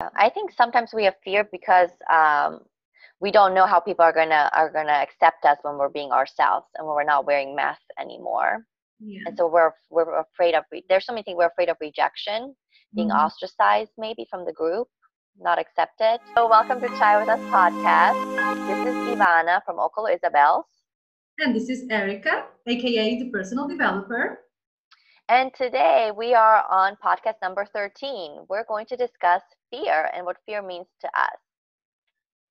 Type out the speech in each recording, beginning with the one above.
I think sometimes we have fear because um, we don't know how people are gonna are gonna accept us when we're being ourselves and when we're not wearing masks anymore. Yeah. And so we're we're afraid of re- there's so many things we're afraid of rejection, being mm-hmm. ostracized maybe from the group, not accepted. So welcome to Chai with Us podcast. This is Ivana from Okolo Isabels. And this is Erica, aka the personal developer. And today we are on podcast number 13. We're going to discuss fear and what fear means to us.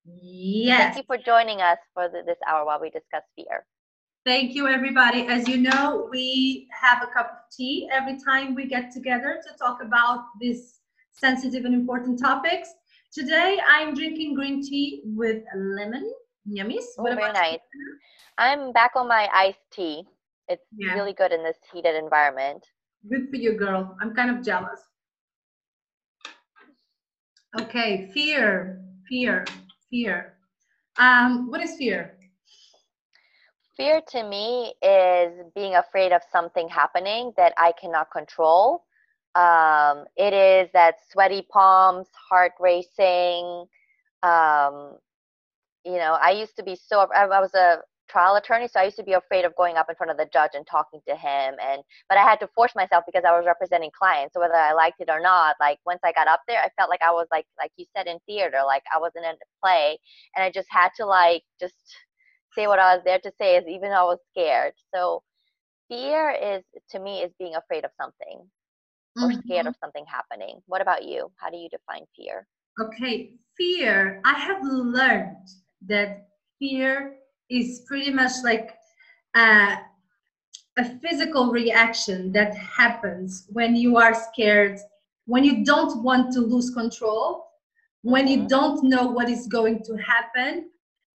Yes. Thank you for joining us for the, this hour while we discuss fear. Thank you, everybody. As you know, we have a cup of tea every time we get together to talk about these sensitive and important topics. Today, I'm drinking green tea with lemon. Yummies. Oh, very nice. You? I'm back on my iced tea. It's yeah. really good in this heated environment. Good for you, girl. I'm kind of jealous. Okay, fear, fear, fear. Um, what is fear? Fear to me is being afraid of something happening that I cannot control. Um, it is that sweaty palms, heart racing. Um, you know, I used to be so. I, was a trial attorney so i used to be afraid of going up in front of the judge and talking to him and but i had to force myself because i was representing clients so whether i liked it or not like once i got up there i felt like i was like like you said in theater like i was in a play and i just had to like just say what i was there to say is even though i was scared. So fear is to me is being afraid of something or mm-hmm. scared of something happening. What about you? How do you define fear? Okay fear i have learned that fear is pretty much like a, a physical reaction that happens when you are scared, when you don't want to lose control, when you mm-hmm. don't know what is going to happen,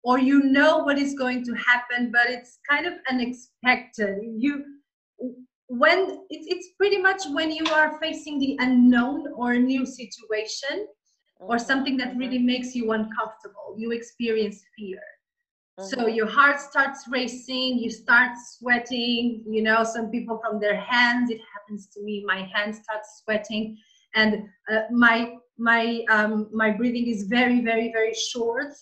or you know what is going to happen, but it's kind of unexpected. You when it's it's pretty much when you are facing the unknown or a new situation or mm-hmm. something that really mm-hmm. makes you uncomfortable you experience fear so mm-hmm. your heart starts racing, you start sweating. You know, some people from their hands, it happens to me, my hands start sweating, and uh, my my um, my breathing is very very very short.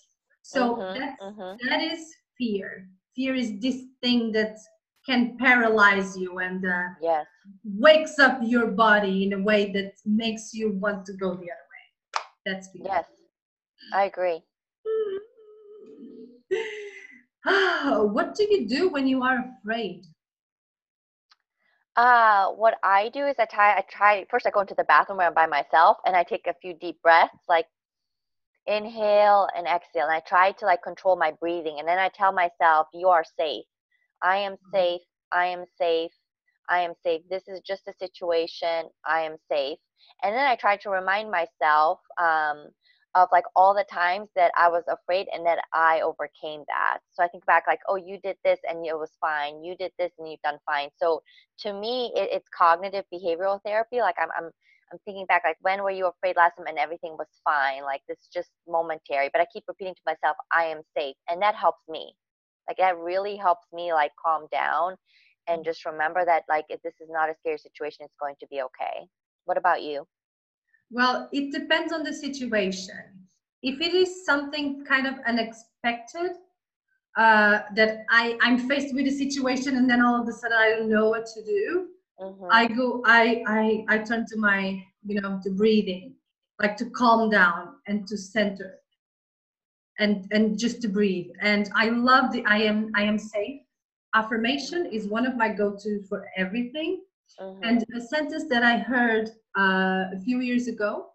So mm-hmm, that's, mm-hmm. that is fear. Fear is this thing that can paralyze you and uh, yes. wakes up your body in a way that makes you want to go the other way. That's fear. Yes, I agree. what do you do when you are afraid? Uh, what I do is I try, I try, first I go into the bathroom where I'm by myself and I take a few deep breaths, like inhale and exhale. And I try to like control my breathing. And then I tell myself, you are safe. I am mm-hmm. safe. I am safe. I am safe. This is just a situation. I am safe. And then I try to remind myself, um, of like all the times that I was afraid and that I overcame that. So I think back like, oh, you did this and it was fine. You did this and you've done fine. So to me, it, it's cognitive behavioral therapy. Like I'm, I'm, I'm thinking back like, when were you afraid last time and everything was fine? Like this just momentary. But I keep repeating to myself, I am safe, and that helps me. Like that really helps me like calm down and mm-hmm. just remember that like if this is not a scary situation, it's going to be okay. What about you? Well, it depends on the situation. If it is something kind of unexpected, uh, that I, I'm faced with a situation and then all of a sudden I don't know what to do, mm-hmm. I go, I, I, I turn to my, you know, to breathing, like to calm down and to center and, and just to breathe. And I love the I am, I am safe. Affirmation is one of my go-to for everything. Mm-hmm. And a sentence that I heard uh, a few years ago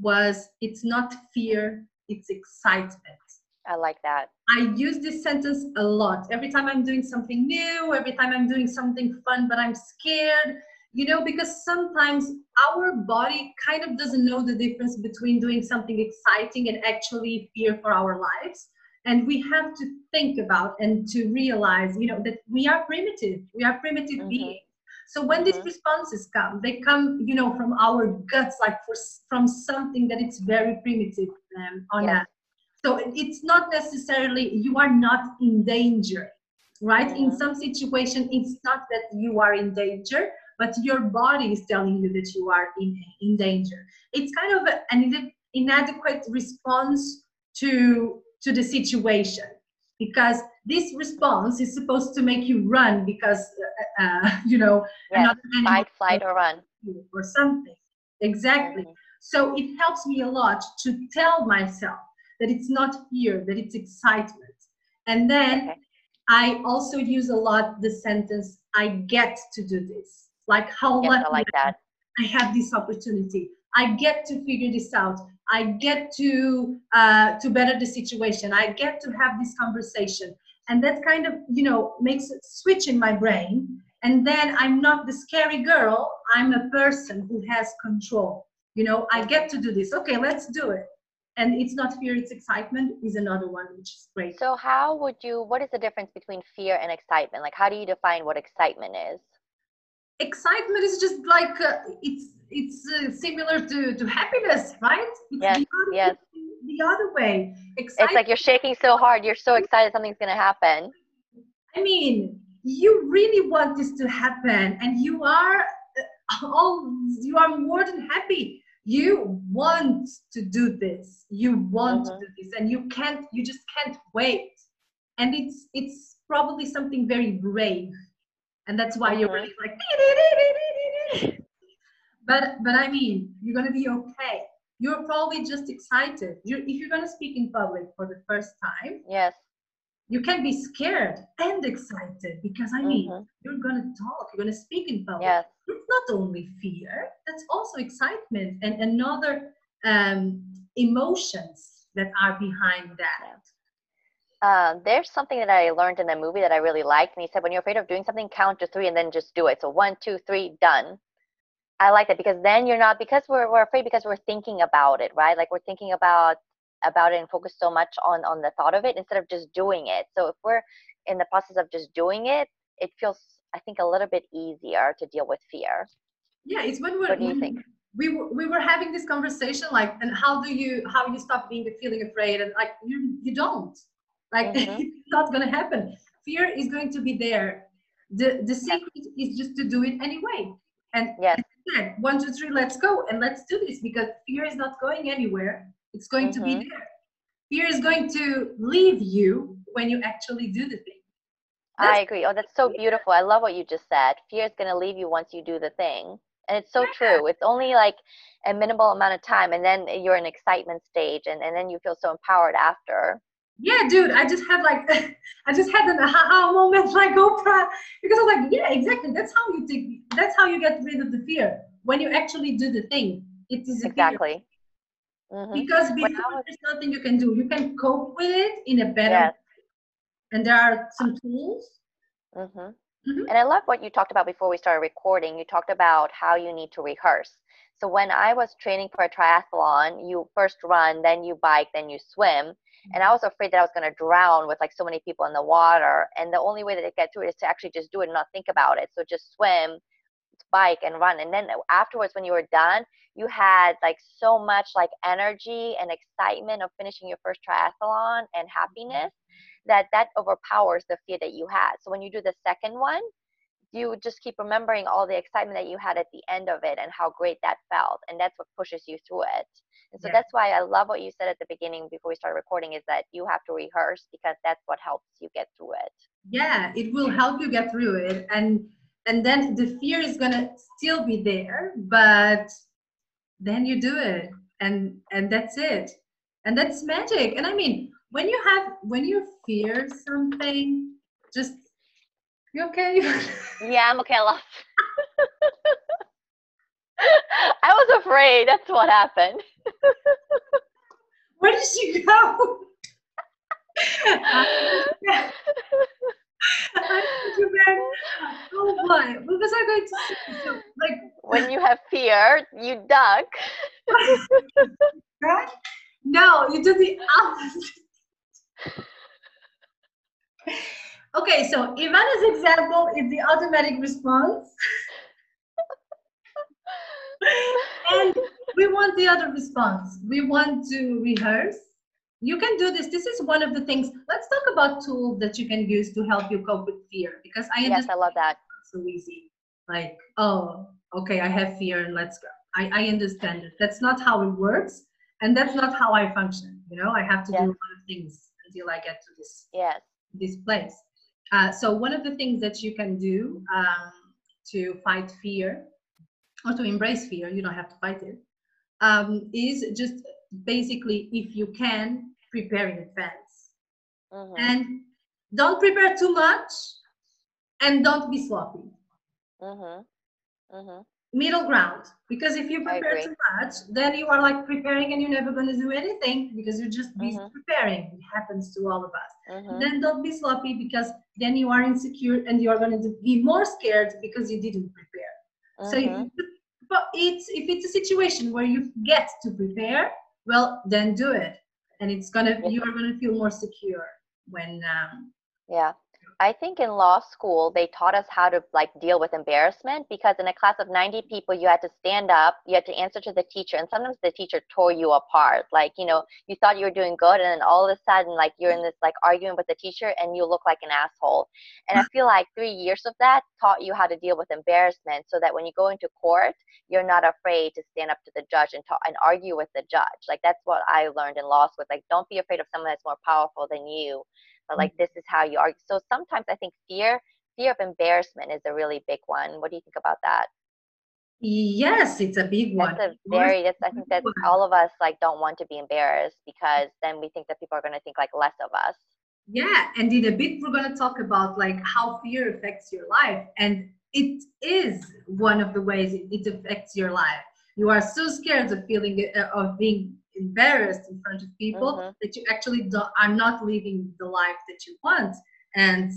was it's not fear, it's excitement. I like that. I use this sentence a lot. Every time I'm doing something new, every time I'm doing something fun, but I'm scared, you know, because sometimes our body kind of doesn't know the difference between doing something exciting and actually fear for our lives. And we have to think about and to realize, you know, that we are primitive. We are primitive mm-hmm. beings so when these mm-hmm. responses come, they come, you know, from our guts, like for, from something that it's very primitive um, on yeah. So it's not necessarily you are not in danger, right? Mm-hmm. In some situation, it's not that you are in danger, but your body is telling you that you are in, in danger. It's kind of a, and inadequate response to to the situation because this response is supposed to make you run because uh, you know yes. fight flight or run or something exactly mm-hmm. so it helps me a lot to tell myself that it's not fear that it's excitement and then okay. i also use a lot the sentence i get to do this like how yes, I like that i have this opportunity i get to figure this out I get to uh, to better the situation. I get to have this conversation, and that kind of you know makes a switch in my brain. And then I'm not the scary girl. I'm a person who has control. You know, I get to do this. Okay, let's do it. And it's not fear; it's excitement. Is another one, which is great. So, how would you? What is the difference between fear and excitement? Like, how do you define what excitement is? Excitement is just like uh, it's it's uh, similar to to happiness, right? It's yes. The other, yes. The other way. Excitement. It's like you're shaking so hard. You're so excited something's gonna happen. I mean, you really want this to happen, and you are uh, all you are more than happy. You want to do this. You want mm-hmm. to do this, and you can't. You just can't wait. And it's it's probably something very brave, and that's why mm-hmm. you're really like. But but I mean, you're gonna be okay. You're probably just excited. You're, if you're gonna speak in public for the first time, yes, you can be scared and excited because I mean, mm-hmm. you're gonna talk. You're gonna speak in public. Yes. It's not only fear. That's also excitement and another um, emotions that are behind that. Uh, there's something that I learned in the movie that I really liked, and he said, "When you're afraid of doing something, count to three and then just do it." So one, two, three, done. I like that because then you're not because we're we're afraid because we're thinking about it, right? Like we're thinking about about it and focus so much on on the thought of it instead of just doing it. So if we're in the process of just doing it, it feels I think a little bit easier to deal with fear. Yeah, it's when we're. What do you think? We were, we were having this conversation like, and how do you how you stop being feeling afraid and like you you don't like mm-hmm. it's not gonna happen. Fear is going to be there. The the secret is just to do it anyway. And yes one, two, three, let's go and let's do this because fear is not going anywhere. It's going mm-hmm. to be mm-hmm. there. Fear is going to leave you when you actually do the thing. That's I agree. Oh, that's so beautiful. I love what you just said. Fear is going to leave you once you do the thing. And it's so yeah. true. It's only like a minimal amount of time, and then you're in excitement stage, and, and then you feel so empowered after yeah, dude, I just had like, I just had an aha moment like Oprah because I was like, yeah, exactly. That's how you take, that's how you get rid of the fear when you actually do the thing. It is exactly. Mm-hmm. Because before there's nothing you can do. You can cope with it in a better yes. And there are some tools. Mm-hmm. Mm-hmm. And I love what you talked about before we started recording. You talked about how you need to rehearse. So when I was training for a triathlon, you first run, then you bike, then you swim and I was afraid that I was going to drown with like so many people in the water. And the only way that I get through it is to actually just do it and not think about it. So just swim, bike, and run. And then afterwards, when you were done, you had like so much like energy and excitement of finishing your first triathlon and happiness that that overpowers the fear that you had. So when you do the second one, you just keep remembering all the excitement that you had at the end of it and how great that felt. And that's what pushes you through it. And so yeah. that's why I love what you said at the beginning before we started recording is that you have to rehearse because that's what helps you get through it. Yeah, it will help you get through it. And and then the fear is gonna still be there, but then you do it and and that's it. And that's magic. And I mean, when you have when you fear something, just you okay? yeah, I'm okay. I lost. I was afraid. That's what happened. Where did she go? Oh what? What was I going to say? So, like when you have fear, you duck. right? No, you do the opposite. okay, so Ivana's example is the automatic response and we want the other response. We want to rehearse. You can do this. This is one of the things. Let's talk about tools that you can use to help you cope with fear because I yes, I love that. So easy. Like, oh, okay, I have fear and let's go. I, I understand it. That's not how it works. and that's not how i function you know i have to Yeah. do a lot of things until i get to this Yes. this place uh, so one of the things that you can do um, to fight fear or to embrace fear you don't have to fight it um, is just basically if you can prepare in advance. Hmm and don't prepare too much and don't be sloppy. Hmm hmm middle ground. Because if you prepare too much then you are like preparing and you're never going to do anything because you're just busy Mhm. preparing. It happens to all of us. Hmm then don't be sloppy because then you are insecure and you're going to be more scared because you didn't prepare. So if, hmm but it's if it's a situation where you get to prepare well then do it and it's gonna Yeah. you are gonna feel more secure when um, Yeah. I think in law school they taught us how to like deal with embarrassment because in a class of 90 people you had to stand up, you had to answer to the teacher and sometimes the teacher tore you apart. Like, you know, you thought you were doing good and then all of a sudden like you're in this like argument with the teacher and you look like an asshole. And I feel like 3 years of that taught you how to deal with embarrassment so that when you go into court, you're not afraid to stand up to the judge and talk and argue with the judge. Like that's what I learned in law school. Like don't be afraid of someone that's more powerful than you but like this is how you argue. So sometimes I think fear, fear of embarrassment is a really big one. What do you think about that? yes it's a big one That's a very that's I think that all of us like don't want to be embarrassed because then we think that people are gonna think like less of us. yeah and in a bit we're going to talk about like how fear affects your life and it is one of the ways it, it affects your life you are so scared of feeling uh, of being embarrassed in front of people Mhm. that you actually don't, are not living the life that you want and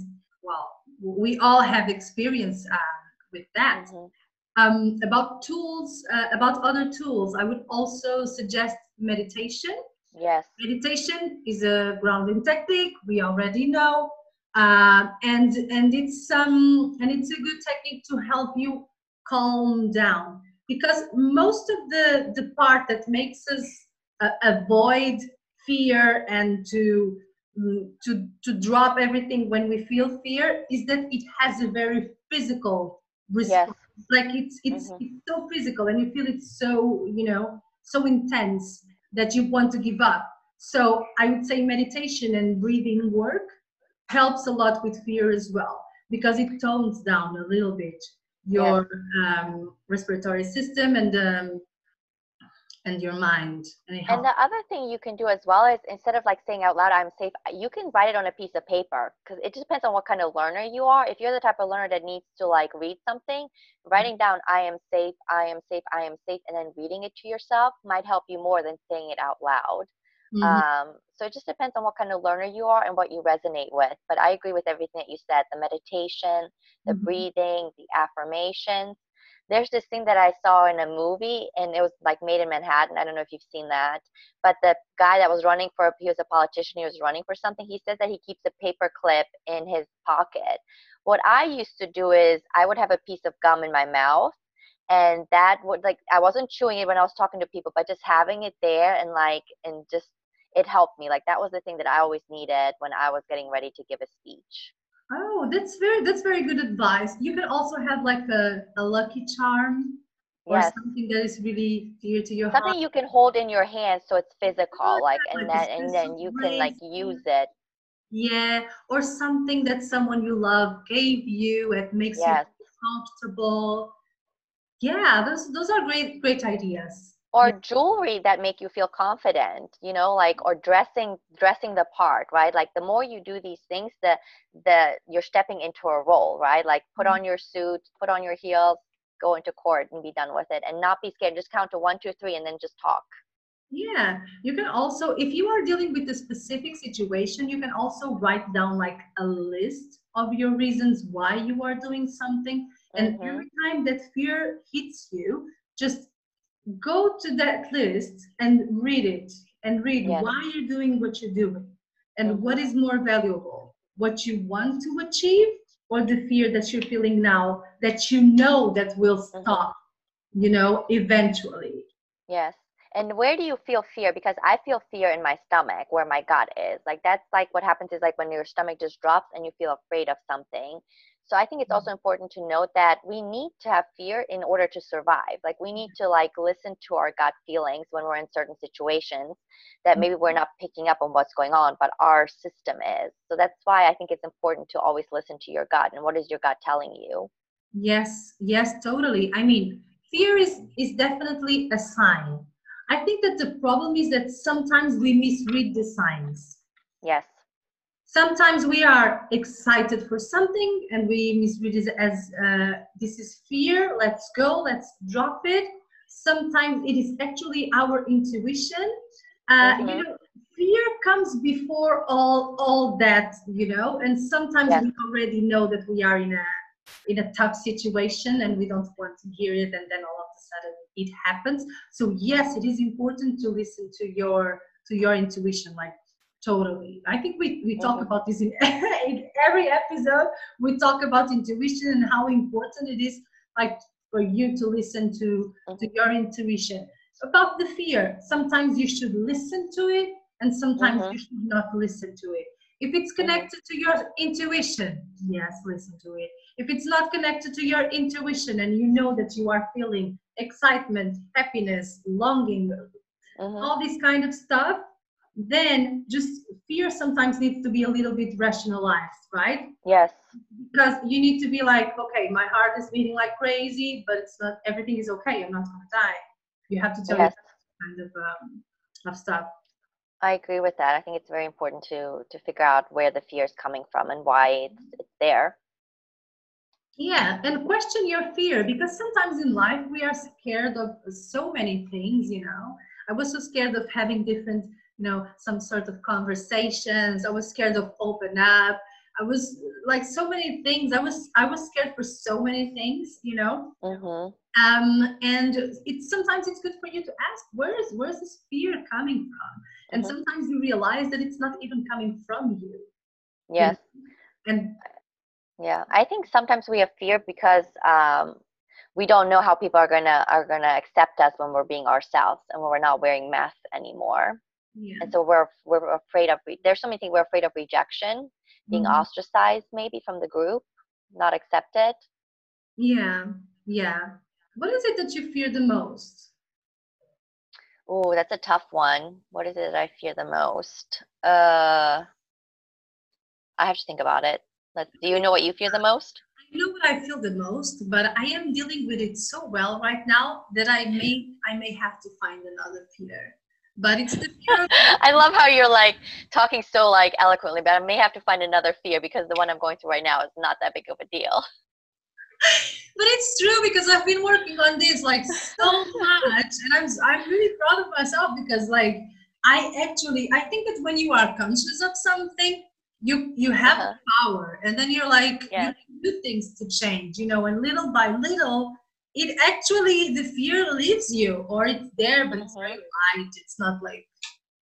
well we all have experience uh, with that Mhm. um, about tools uh, about other tools i would also suggest meditation Yes. meditation is a grounding technique we already know uh, and and it's um and it's a good technique to help you calm down because most of the the part that makes us uh, avoid fear and to mm, to to drop everything when we feel fear is that it has a very physical response. Like it's it's Mhm. it's so physical and you feel it so you know so intense that you want to give up. So i would say meditation and breathing work helps a lot with fear as well because it tones down a little bit your um, respiratory system and um, and your mind and And the other thing you can do as well is instead of like saying out loud, I'm safe, you can write it on a piece of paper because it just depends on what kind of learner you are. If you're the type of learner that needs to like read something, writing down, I am safe, I am safe, I am safe, and then reading it to yourself might help you more than saying it out loud. Mhm. Um, so it just depends on what kind of learner you are and what you resonate with. But I agree with everything that you said the meditation, the Mhm. breathing, the affirmations. There's this thing that I saw in a movie, and it was like Maid in Manhattan. I don't know if you've seen that. But the guy that was running for, he was a politician, he was running for something. He says that he keeps a paper clip in his pocket. What I used to do is I would have a piece of gum in my mouth and that would like i wasn't chewing it when i was talking to people but just having it there and like and just it helped me like that was the thing that i always needed when i was getting ready to give a speech oh that's very that's very good advice. You can also have like a, a lucky charm or yes. something that is really dear to your heart. something heart. you can hold in your hand so it's physical like and like then and then you can like use it. Yeah or something that someone you love gave you it makes yes. you comfortable. Yeah those those are great great ideas or jewelry that make you feel confident you know like or dressing dressing the part right like the more you do these things the the you're stepping into a role right like put Mhm. on your suit put on your heels go into court and be done with it and not be scared just count to one two three and then just talk Yeah, you can also, if you are dealing with a specific situation, you can also write down like a list of your reasons why you are doing something. And Mhm. every time that fear hits you, just go to that list and read it and read Yes. why you're doing what you're doing and what is more valuable, what you want to achieve or the fear that you're feeling now that you know that will Mhm. stop, you know, eventually. yes and where do you feel fear because i feel fear in my stomach where my gut is like that's like what happens is like when your stomach just drops and you feel afraid of something so i think it's mm-hmm. also important to note that we need to have fear in order to survive. Like we need mm-hmm. to like listen to our gut feelings when we're in certain situations that maybe we're mm-hmm. not picking up on what's going on but our system is. So that's why i think it's important to always listen to your gut and what is your gut telling you. Yes yes totally. I mean fear is is definitely a sign. I think that the problem is that sometimes we misread the signs. Yes sometimes we are excited for something and we misread it as uh, this is fear let's go let's drop it sometimes it is actually our intuition uh, mm-hmm. you know fear comes before all all that you know and sometimes yes. we already know that we are in a in a tough situation and we don't want to hear it and then all of a sudden it happens so yes it is important to listen to your to your intuition like totally i think we, we talk mm-hmm. about this in, in every episode we talk about intuition and how important it is like for you to listen to mm-hmm. to your intuition about the fear sometimes you should listen to it and sometimes mm-hmm. you should not listen to it if it's mm-hmm. connected to your intuition yes listen to it if it's not connected to your intuition and you know that you are feeling excitement happiness longing mm-hmm. all this kind of stuff then just fear sometimes needs to be a little bit rationalized, right? Yes. Because you need to be like, okay, my heart is beating like crazy, but it's not everything is okay. I'm not gonna die. You have to tell yes. kind of um, of stuff. I agree with that. I think it's very important to to figure out where the fear is coming from and why it's it's there. Yeah, and question your fear because sometimes in life we are scared of so many things, you know. I was so scared of having different you know some sort of conversations. I was scared of open up. I was like so many things. I was i was scared for so many things you know? Mm-hmm. um and it's sometimes it's good for you to ask where is where's this fear coming from? And mm-hmm. sometimes you realize that it's not even coming from you. Yes and yeah i think sometimes we have fear because um we don't know how people are gonna are gonna accept us when we're being ourselves and when we're not wearing masks anymore yeah. and so we're we're afraid of there's so many things we're afraid of rejection being mm-hmm. ostracized maybe from the group not accepted. Yeah yeah. What is it that you fear the most? Oh that's a tough one. What is it that i fear the most? Uh i have to think about it. Let's, do you know what you fear the most? I know what I feel the most, but I am dealing with it so well right now that I may I may have to find another fear but it's the fear. I love how you're like talking so like eloquently, but I may have to find another fear because the one I'm going through right now is not that big of a deal. But it's true because I've been working on this like so much, and I'm I'm really proud of myself because like I actually I think that when you are conscious of something, you you have uh-huh. power, and then you're like yeah. you do things to change, you know, and little by little it actually the fear leaves you or it's there but it's very mm-hmm. light it's not like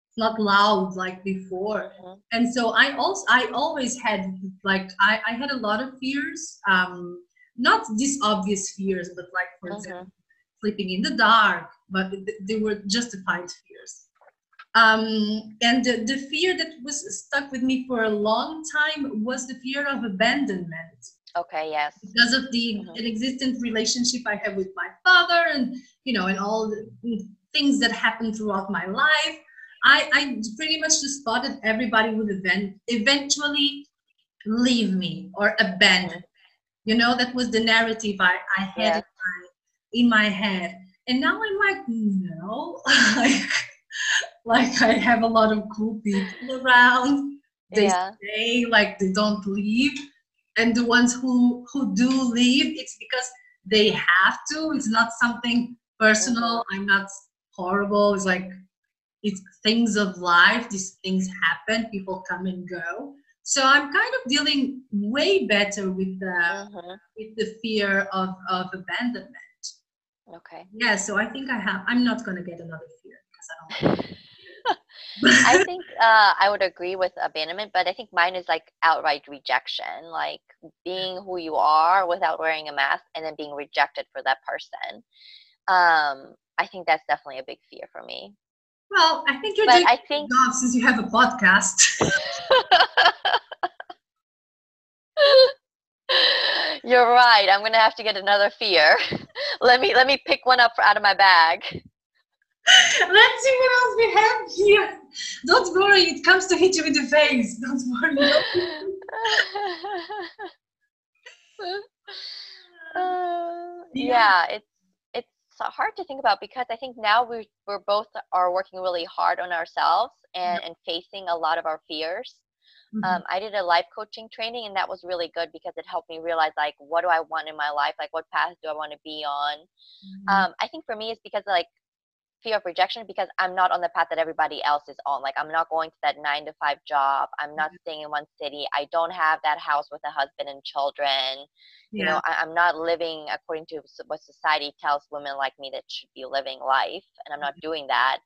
it's not loud like before mm-hmm. and so i also i always had like I, I had a lot of fears um not these obvious fears but like for mm-hmm. example sleeping in the dark but they were justified fears um and the, the fear that was stuck with me for a long time was the fear of abandonment Okay, yes. Because of the mm-hmm. inexistent relationship I have with my father and, you know, and all the things that happened throughout my life, I, I pretty much just thought that everybody would event, eventually leave me or abandon. Mm-hmm. You know, that was the narrative I, I had yes. in, my, in my head. And now I'm like, no, like, like I have a lot of cool people around. They yeah. stay, like they don't leave and the ones who who do leave it's because they have to. It's not something personal. I'm not horrible. It's like it's things of life. These things happen. People come and go. So i'm kind of dealing way better with the uh-huh. with the fear of of abandonment. Okay. Yeah so i think i have i'm not going to get another fear because i don't I think uh, I would agree with abandonment, but I think mine is like outright rejection, like being who you are without wearing a mask and then being rejected for that person. Um, I think that's definitely a big fear for me. Well, I think you're but doing I think job since you have a podcast. You're right. I'm gonna have to get another fear. let me let me pick one up out of my bag. Let's see what else we have here. Don't worry, it comes to hit you in the face. Don't worry. uh, yeah. it's it's hard to think about because I think now we we're both are working really hard on ourselves and, and facing a lot of our fears. Mm-hmm. Um, I did a life coaching training and that was really good because it helped me realize like what do I want in my life, like what path do I want to be on. Mm-hmm. Um, I think for me it's because like fear of rejection because I'm not on the path that everybody else is on. Like I'm not going to that nine to five job. I'm not mm-hmm. staying in one city. I don't have that house with a husband and children. Yeah. You know, I, am not living according to what society tells women like me that should be living life, and I'm not mm-hmm. doing that.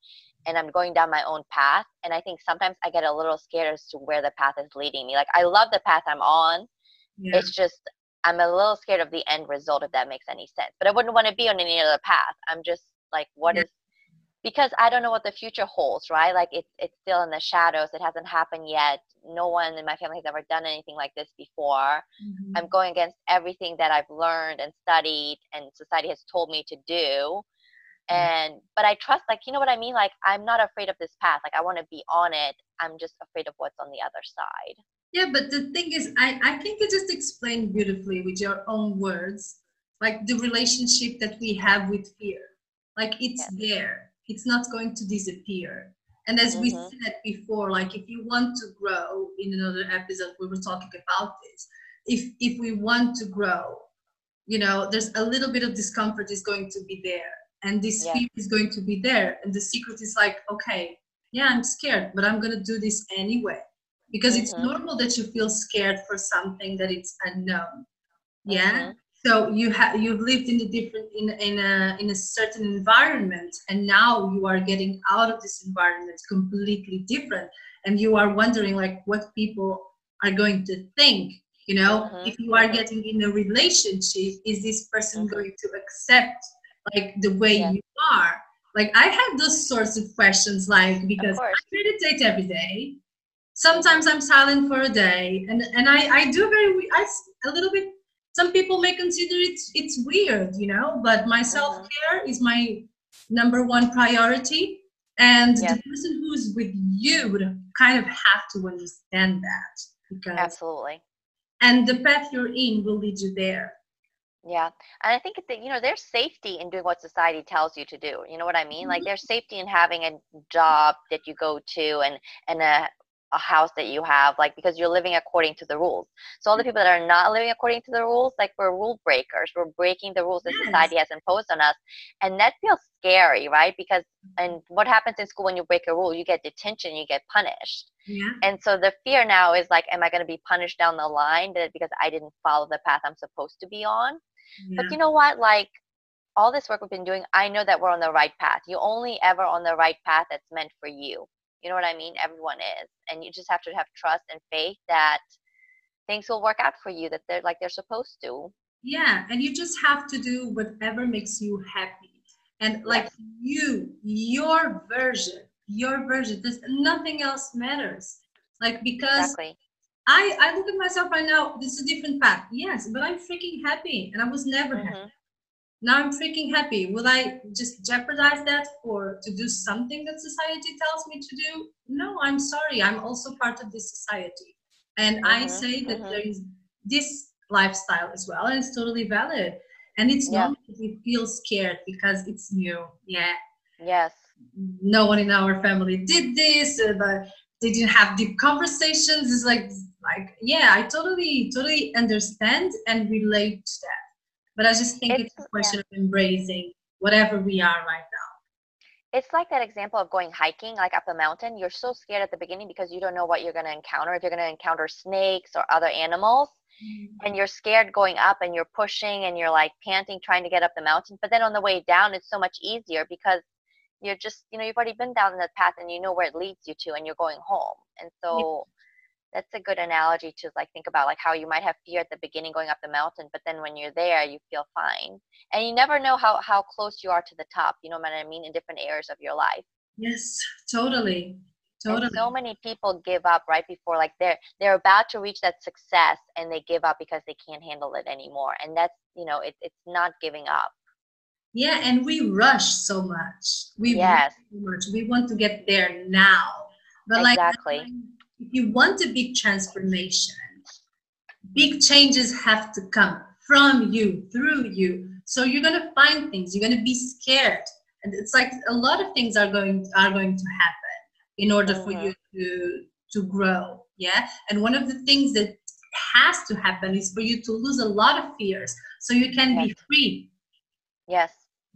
And I'm going down my own path. And I think sometimes I get a little scared as to where the path is leading me. Like I love the path I'm on. Yeah. It's just I'm a little scared of the end result, if that makes any sense. But I wouldn't want to be on any other path. I'm just like, what yeah. is because I don't know what the future holds, right? Like it's it's still in the shadows. It hasn't happened yet. No one in my family has ever done anything like this before. Mm-hmm. I'm going against everything that I've learned and studied and society has told me to do. Mm-hmm. And but I trust like you know what I mean? Like I'm not afraid of this path. Like I want to be on it. I'm just afraid of what's on the other side. Yeah, but the thing is I, I think you just explained beautifully with your own words, like the relationship that we have with fear. Like it's yeah. there it's not going to disappear. And as mm-hmm. we said before like if you want to grow in another episode we were talking about this. If if we want to grow you know there's a little bit of discomfort is going to be there. And this yeah. fear is going to be there. And the secret is like okay yeah i'm scared but i'm going to do this anyway. Because mm-hmm. it's normal that you feel scared for something that it's unknown. Yeah? Mm-hmm so you have you've lived in a different in in a in a certain environment and now you are getting out of this environment completely different and you are wondering like what people are going to think you know mm-hmm. if you are getting in a relationship is this person mm-hmm. going to accept like the way yeah. you are like i have those sorts of questions like because i meditate every day sometimes i'm silent for a day and and i i do very i a little bit some people may consider it it's weird you know but my uh-huh. self-care is my number one priority. And the person who's with you would kind of have to understand that because absolutely. and the path you're in will lead you there. Yeah. And i think that you know there's safety in doing what society tells you to do. You know what i mean? Mm-hmm. like there's safety in having a job that you go to and and a a house that you have like because you're living according to the rules. So all the mm-hmm. people that are not living according to the rules like we're rule breakers. We're breaking the rules that society has imposed on us. And that feels scary right? Because and mm-hmm. what happens in school when you break a rule? You get detention you get punished. Yeah. and so the fear now is like am i going to be punished down the line because i didn't follow the path i'm supposed to be on? Yeah. but you know what? Like all this work we've been doing i know that we're on the right path. You're only ever on the right path that's meant for you you know what I mean? Everyone is. And you just have to have trust and faith that things will work out for you, that they're like they're supposed to. Yeah. And you just have to do whatever makes you happy. And like yes. you, your version, your version, there's nothing else matters. Like because exactly. I, I look at myself right now, this is a different path. Yes, but I'm freaking happy and I was never mm-hmm. happy now i'm freaking happy. Will i just jeopardize that for to do something that society tells me to do? No i'm sorry. I'm also part of this society. And mm-hmm, i say that mm-hmm. there is this lifestyle as well and it's totally valid. And it's yeah. not that we feel scared because it's new. Yeah. Yes. No one in our family did this uh, but they didn't have deep conversations. It's like like yeah i totally totally understand and relate to that but I just think it's, it's a question yeah. of embracing whatever we are right now. It's like that example of going hiking, like up a mountain. You're so scared at the beginning because you don't know what you're going to encounter. If you're going to encounter snakes or other animals, mm-hmm. and you're scared going up and you're pushing and you're like panting trying to get up the mountain. But then on the way down, it's so much easier because you're just, you know, you've already been down that path and you know where it leads you to and you're going home. And so that's a good analogy to like think about like how you might have fear at the beginning going up the mountain but then when you're there you feel fine and you never know how how close you are to the top you know what i mean in different areas of your life yes totally totally. And so many people give up right before like they're they're about to reach that success and they give up because they can't handle it anymore. And that's you know, it, it's not giving up. Yeah, and we rush so much. We Yes. rush so much. We want to get there now. But Exactly. like if you want a big transformation, big changes have to come from you, through you. So you're gonna find things, you're gonna be scared. And it's like a lot of things are going are going to happen in order for Mhm. you to to grow. Yeah. And one of the things that has to happen is for you to lose a lot of fears so you can be free. Yes.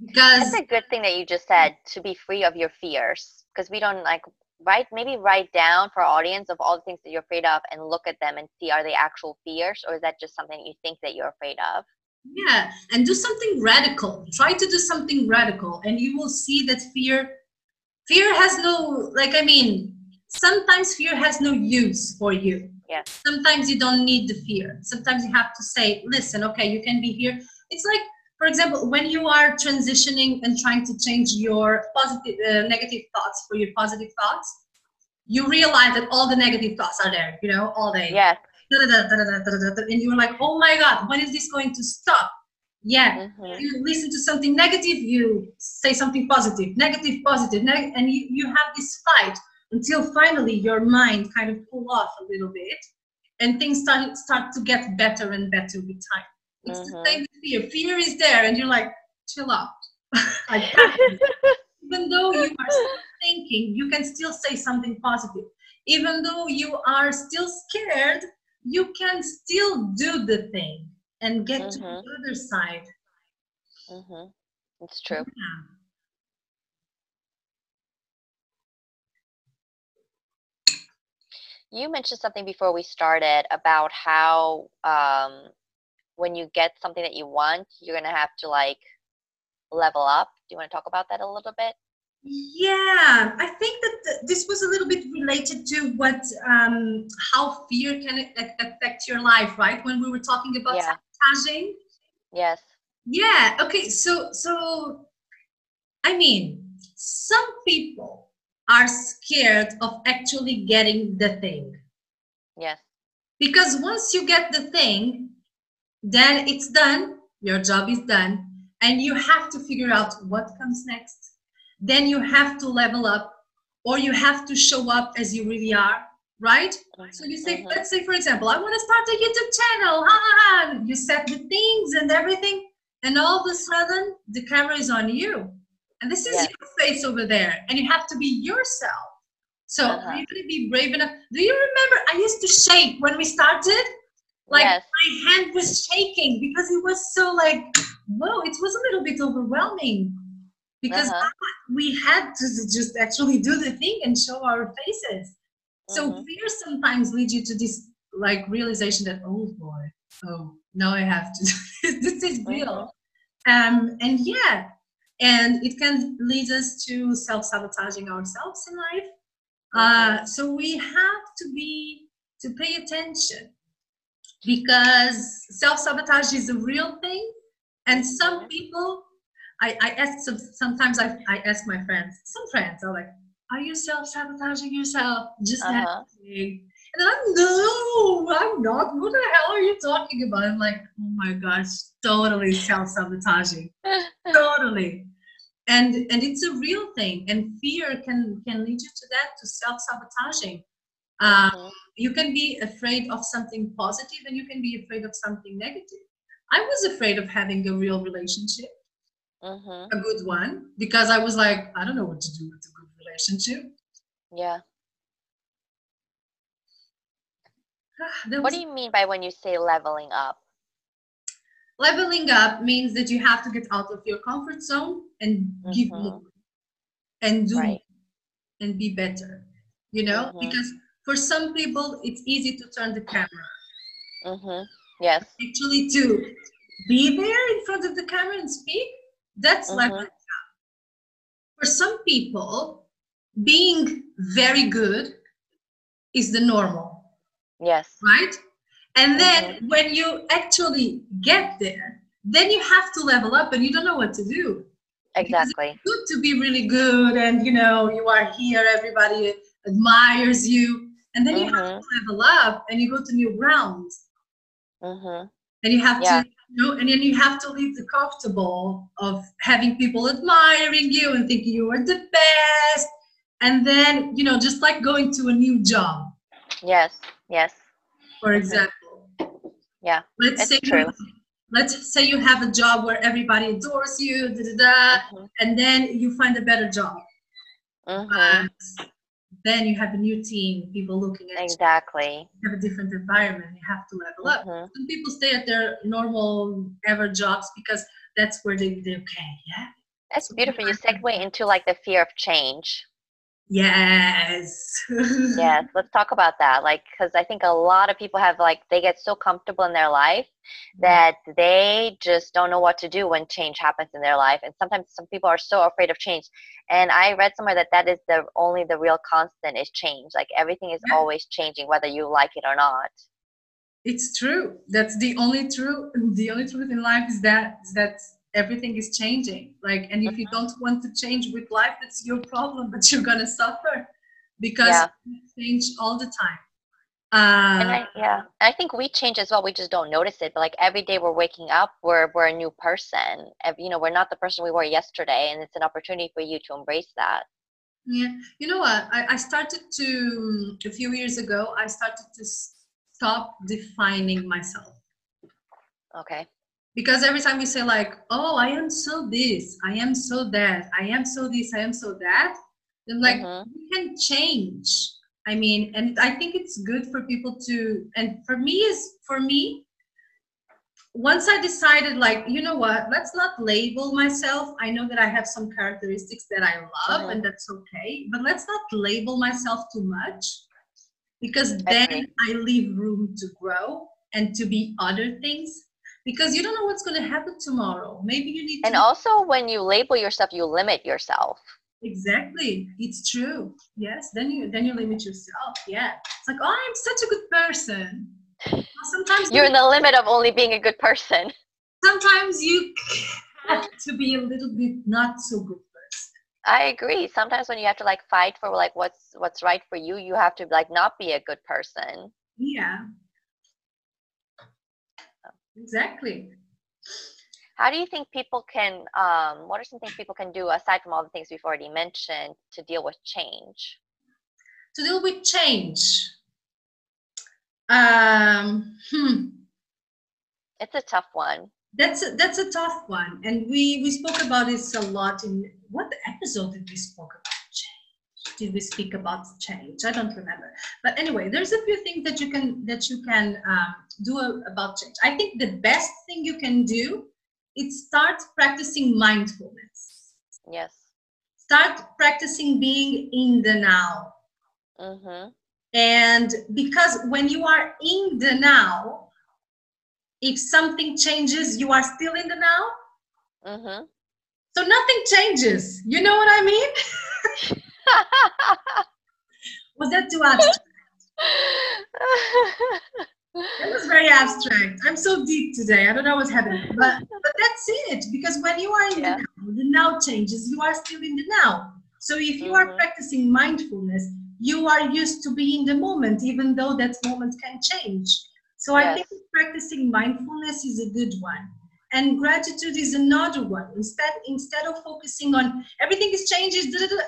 Because That's a good thing that you just said to be free of your fears because we don't like write maybe write down for our audience of all the things that you're afraid of and look at them and see are they actual fears or is that just something you think that you're afraid of? Yeah, and do something radical. Try to do something radical, and you will see that fear fear has no like I mean, sometimes fear has no use for you. Yeah. Sometimes you don't need the fear. Sometimes you have to say, listen, okay, you can be here. It's like, for example, when you are transitioning and trying to change your positive, uh, negative thoughts for your positive thoughts, you realize that all the negative thoughts are there. You know, all day Yes. and you're like, oh my God, when is this going to stop? Yeah, hmm you listen to something negative, you say something positive, negative, positive, neg- and you, you have this fight until finally your mind kind of pull off a little bit and things start, start to get better and better with time. It's the Mhm. same with fear. Fear is there and you're like, chill out. I even though you are still thinking, you can still say something positive. Even though you are still scared, you can still do the thing and get to the other side. hmm It's true. Yeah. You mentioned something before we started about how um, when you get something that you want, you're gonna have to like level up. Do you want to talk about that a little bit? Yeah, I think that th- this was a little bit related to what um, how fear can affect your life, right? When we were talking about Yeah. sabotaging. Yes. Yeah. Okay. So so, I mean, some people are scared of actually getting the thing Yes. because once you get the thing, then it's done. Your job is done, and you have to figure out what comes next. Then you have to level up, or you have to show up as you really are, right? So you say, Mhm. let's say, for example, I want to start a YouTube channel. Ha ha ha. You set the things and everything, and all of a sudden the camera is on you, and this is your face over there, and you have to be yourself. So Uh-huh. to be brave enough? Do you remember? I used to shake when we started. Like yes. my hand was shaking because it was so like, whoa! It was a little bit overwhelming because Uh-huh. we had to just actually do the thing and show our faces. So Mhm. fear sometimes leads you to this like realization that oh boy, oh now I have to. this is real. Um, and yeah, and it can lead us to self-sabotaging ourselves in life. Uh, so we have to be to pay attention because self-sabotage is a real thing, and some people. I, I ask some, sometimes I, I ask my friends, some friends are like, are you self-sabotaging yourself? Just Uh-huh. And I'm no, I'm not. What the hell are you talking about? I'm like, oh my gosh, totally self-sabotaging. totally. And and it's a real thing. And fear can can lead you to that, to self-sabotaging. Uh, Mhm. you can be afraid of something positive and you can be afraid of something negative. I was afraid of having a real relationship, Mhm. a good one, because I was like, I don't know what to do with a good relationship. Yeah. There What do you mean by when you say leveling up? leveling up means that you have to get out of your comfort zone and give Mhm. more and do Right. and be better you know Mhm. because for some people it's easy to turn the camera Mhm. Yes. actually to be there in front of the camera and speak that's Mhm. leveling up for some people being very good is the normal Yes. right? And then Mm-hmm. when you actually get there, then you have to level up and you don't know what to do. Exactly. Good to be really good and you know, you are here, everybody admires you, and then you have Mhm. to level up and you go to new grounds, hmm and you have Yeah. to, you know, and then you have to leave the comfortable of having people admiring you and thinking you are the best, and then you know, just like going to a new job, Yes. Yes. for Mhm. example. Yeah, Let's it's say true. You, let's say you have a job where everybody adores you, da, da, da, Mhm. and then you find a better job. Mhm. Then you have a new team, people looking at Exactly. you, have a different environment, you have to level up. Mhm. Some people stay at their normal ever jobs because that's where they, they're okay. Yeah. That's So beautiful. You segue into like the fear of change. Yes. Yes, let's talk about that. Like, because I think a lot of people have like they get so comfortable in their life mm-hmm. that they just don't know what to do when change happens in their life. And sometimes some people are so afraid of change. And I read somewhere that that is the only the real constant is change. Like everything is Yeah. always changing, whether you like it or not. It's true. That's the only true. The only truth in life is that that is that everything is changing. Like, and if you Mhm. don't want to change with life, that's your problem. But you're gonna suffer because Yeah. you change all the time. And Uh, I, yeah, I think we change as well. We just don't notice it. But like every day we're waking up, we're we're a new person. You know, we're not the person we were yesterday, and it's an opportunity for you to embrace that. yeah, you know what? I, I started to a few years ago. I started to stop defining myself. Okay. Because every time you say like oh i am so this i am so that i am so this i am so that then like Mhm. you can change i mean and i think it's good for people to and for me is for me once i decided like you know what let's not label myself i know that i have some characteristics that i love Mhm. and that's okay but let's not label myself too much because then agree. i leave room to grow and to be other things because you don't know what's going to happen tomorrow. Maybe you need And to also, when you label yourself, you limit yourself. exactly. It's true. Yes. Then you then you limit yourself. Yeah. It's like oh i'm such a good person. Well, sometimes You're in the limit of only being a good person. sometimes you have to be a little bit not so good person. I agree. Sometimes when you have to like fight for like what's what's right for you, you have to like not be a good person. yeah exactly How do you think people can? Um, what are some things people can do aside from all the things we've already mentioned to deal with change? to deal with change um hmm, It's a tough one. that's a, that's a tough one and we we spoke about this a lot in what episode did we spoke about did we speak about change i don't remember but anyway there's a few things that you can that you can um, do about change i think the best thing you can do is start practicing mindfulness Yes. start practicing being in the now Mhm. and because when you are in the now if something changes you are still in the now Mhm. So nothing changes. You know what I mean? Was that too abstract? That was very abstract. I'm so deep today. I don't know what's happening. But but that's it. Because when you are in Yeah. the now, the now changes, you are still in the now. So if you are Mhm. practicing mindfulness, you are used to be in the moment, even though that moment can change. So I think practicing mindfulness is a good one. And gratitude is another one. Instead, instead of focusing on everything is changes,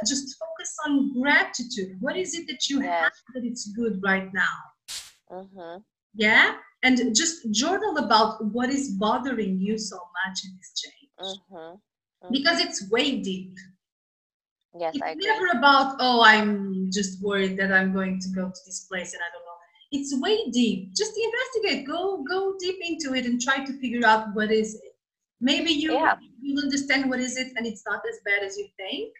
just focus on gratitude. What is it that you Yes. have that it's good right now? mhm. yeah and just journal about what is bothering you so much in this change Mhm. because it's way deep Yes, I it's never about oh i'm just worried that i'm going to go to this place and i don't it's way deep. Just investigate. Go go deep into it and try to figure out what is it. Maybe you Yeah. you'll understand what is it and it's not as bad as you think.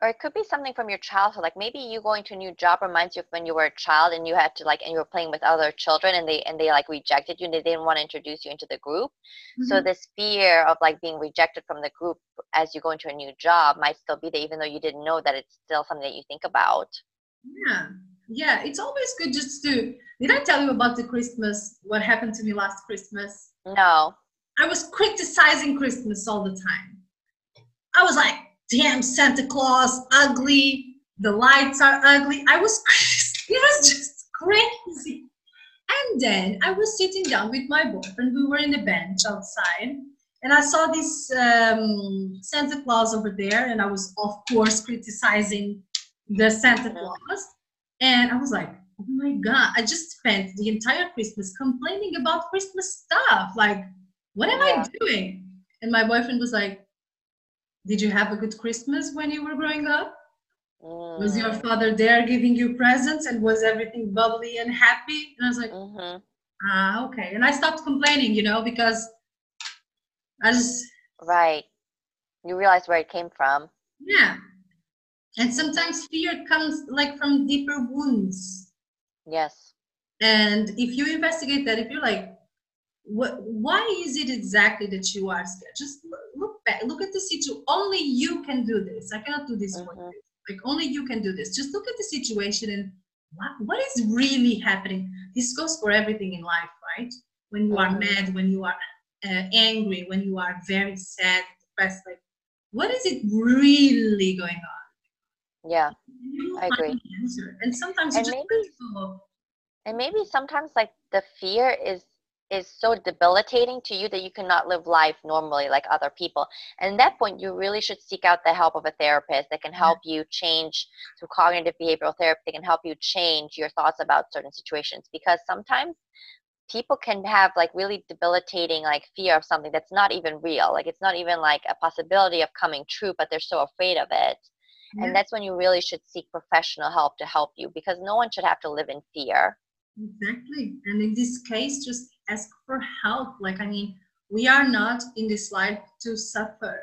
Or it could be something from your childhood like maybe you going to a new job reminds you of when you were a child and you had to like and you were playing with other children and they and they like rejected you and they didn't want to introduce you into the group. So Mhm. this fear of like being rejected from the group as you go into a new job might still be there even though you didn't know that it's still something that you think about. Yeah yeah it's always good just to did i tell you about the christmas what happened to me last christmas no I was criticizing Christmas all the time. I was like, damn, Santa Claus, ugly, the lights are ugly. I was, it was just crazy. And then I was sitting down with my boyfriend. We were in a bench outside, and I saw this um, Santa Claus over there, and I was, of course, criticizing the Santa Claus. And I was like, oh my God, I just spent the entire Christmas complaining about Christmas stuff. Like, what am yeah. I doing? And my boyfriend was like, did you have a good Christmas when you were growing up? Mm. Was your mm. father there giving you presents and was everything bubbly and happy? And I was like, mm-hmm. ah, okay. And I stopped complaining, you know, because I just. Right. You realize where it came from. Yeah. And sometimes fear comes like from deeper wounds. Yes. And if you investigate that, if you're like, what, why is it exactly that you are scared? Just look back, look at the situation. Only you can do this. I cannot do this mm-hmm. for you. Like only you can do this. Just look at the situation and what, what is really happening. This goes for everything in life, right? When you are mm-hmm. mad, when you are uh, angry, when you are very sad, depressed, like what is it really going on? Yeah, I agree. And sometimes and maybe, and maybe sometimes like the fear is is so debilitating to you that you cannot live life normally like other people. And at that point, you really should seek out the help of a therapist that can help you change through cognitive behavioral therapy, that can help you change your thoughts about certain situations. Because sometimes people can have like really debilitating like fear of something that's not even real. Like it's not even like a possibility of coming true, but they're so afraid of it. Yeah. And that's when you really should seek professional help to help you because no one should have to live in fear. Exactly. And in this case, just ask for help. Like, I mean, we are not in this life to suffer.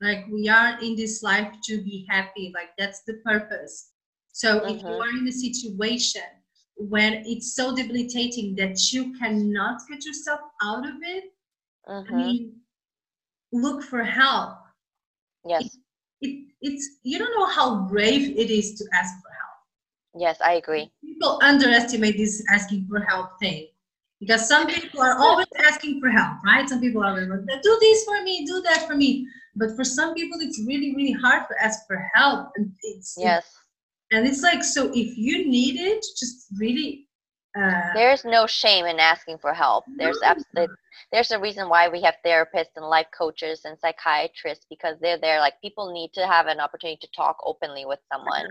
Like, we are in this life to be happy. Like, that's the purpose. So, if you mm-hmm. are in a situation where it's so debilitating that you cannot get yourself out of it, I mm-hmm. mean, look for help. Yes. It, it, it's, you don't know how brave it is to ask for help. Yes, I agree. People underestimate this asking for help thing because some people are always asking for help, right? Some people are like, do this for me, do that for me. But for some people, it's really, really hard to ask for help. And it's yes. And it's like so if you need it, just really uh, there's no shame in asking for help. There's absolutely there's a reason why we have therapists and life coaches and psychiatrists because they're there. Like people need to have an opportunity to talk openly with someone.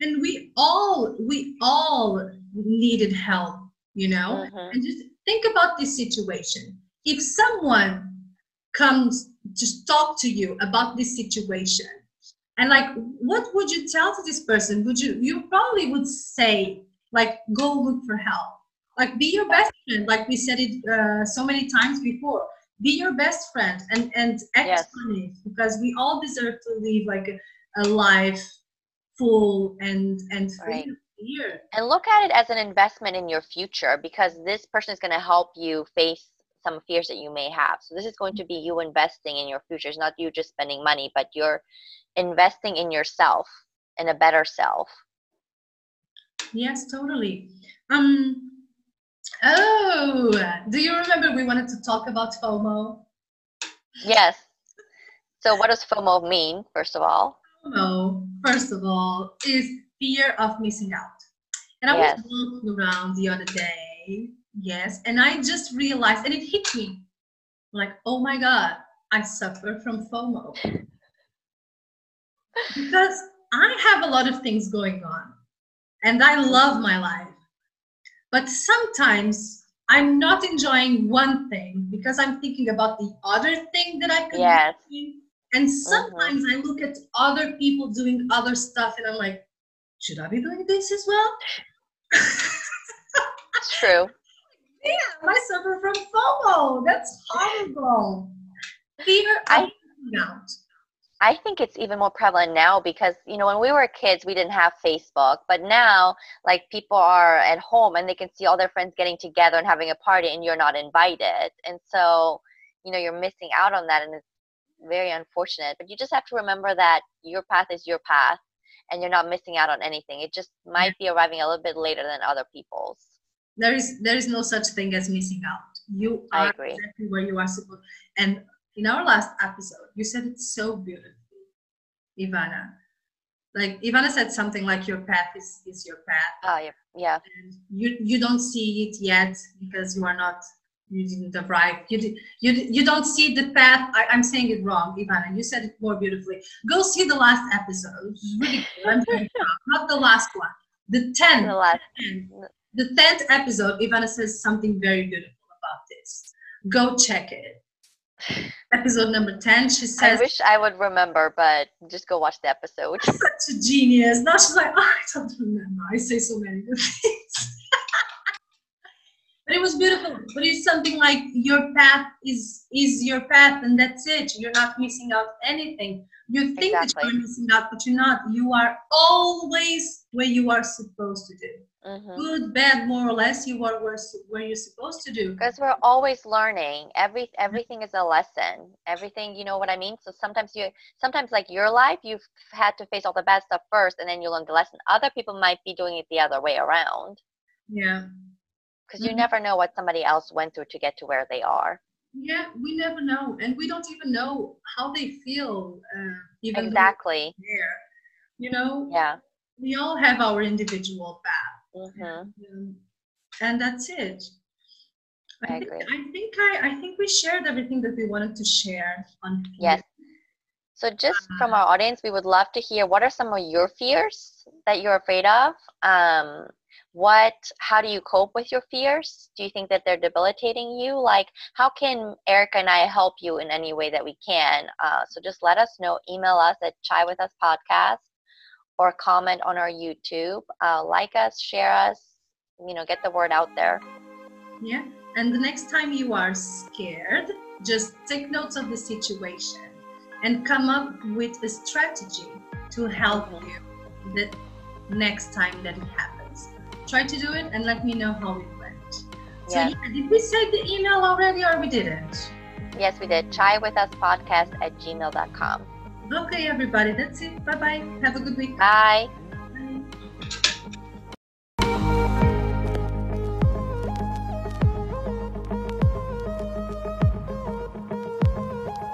And we all we all needed help you know mm-hmm. and just think about this situation if someone comes to talk to you about this situation and like what would you tell to this person would you you probably would say like go look for help like be your best friend like we said it uh, so many times before be your best friend and and act yes. on it because we all deserve to live like a, a life full and and free right. And look at it as an investment in your future because this person is going to help you face some fears that you may have. So this is going to be you investing in your future. It's not you just spending money, but you're investing in yourself in a better self. Yes, totally. Um oh, do you remember we wanted to talk about FOMO? Yes. So what does FOMO mean, first of all? FOMO, first of all, is fear of missing out. And I yes. was walking around the other day, yes, and I just realized, and it hit me like, oh my God, I suffer from FOMO. because I have a lot of things going on and I love my life. But sometimes I'm not enjoying one thing because I'm thinking about the other thing that I could yes. be doing. And mm-hmm. sometimes mm-hmm. I look at other people doing other stuff and I'm like, should I be doing this as well? it's true. Damn, I suffer from FOMO. That's horrible. Fear I, out. I think it's even more prevalent now because, you know, when we were kids, we didn't have Facebook. But now, like, people are at home and they can see all their friends getting together and having a party and you're not invited. And so, you know, you're missing out on that and it's very unfortunate. But you just have to remember that your path is your path and you're not missing out on anything. It just might be arriving a little bit later than other people's. There is there is no such thing as missing out. You are exactly where you are supposed. And in our last episode, you said it so beautifully, Ivana. like ivana said something like your path is, is your path. Oh yeah yeah. And you you don't see it yet because you are not you didn't arrive. You did, you you don't see the path. I, i'm saying it wrong ivana. You said it more beautifully. Go see the last episode. It's really good. I'm very proud. not the last one. The 10th the last the 10th episode ivana says something very beautiful about this. Go check it episode number 10 she says I wish I would remember, but just go watch the episode. such a genius. Now she's like oh, i don't remember. I say so many good things but it was beautiful but it's something like your path is is your path and that's it you're not missing out anything you think that Exactly. you're missing out but you're not you are always where you are supposed to do hmm good bad more or less you are where, where you're supposed to do Because we're always learning. Every everything is a lesson. Everything, you know what I mean. So sometimes you, sometimes like your life, you've had to face all the bad stuff first, and then you learn the lesson. Other people might be doing it the other way around, yeah because you Mhm. never know what somebody else went through to get to where they are. yeah we never know and we don't even know how they feel uh, Exactly. there you know Yeah. we all have our individual path hmm Um, and that's it. I think, agree. I think I, I think we shared everything that we wanted to share on. Yes. So just from our audience, we would love to hear what are some of your fears that you're afraid of. Um, what? How do you cope with your fears? Do you think that they're debilitating you? Like, how can Erica and I help you in any way that we can? Uh, so just let us know. Email us at Chai with Us podcast or comment on our YouTube. Uh, like us, share us. You know, get the word out there. Yeah. And the next time you are scared, just take notes of the situation and come up with a strategy to help you the next time that it happens. Try to do it and let me know how it went. So Yeah. yeah, did we say the email already or we didn't? Yes, we did. Chai with Us podcast at gmail.com. Okay, everybody, that's it. Bye bye. Have a good week. Bye.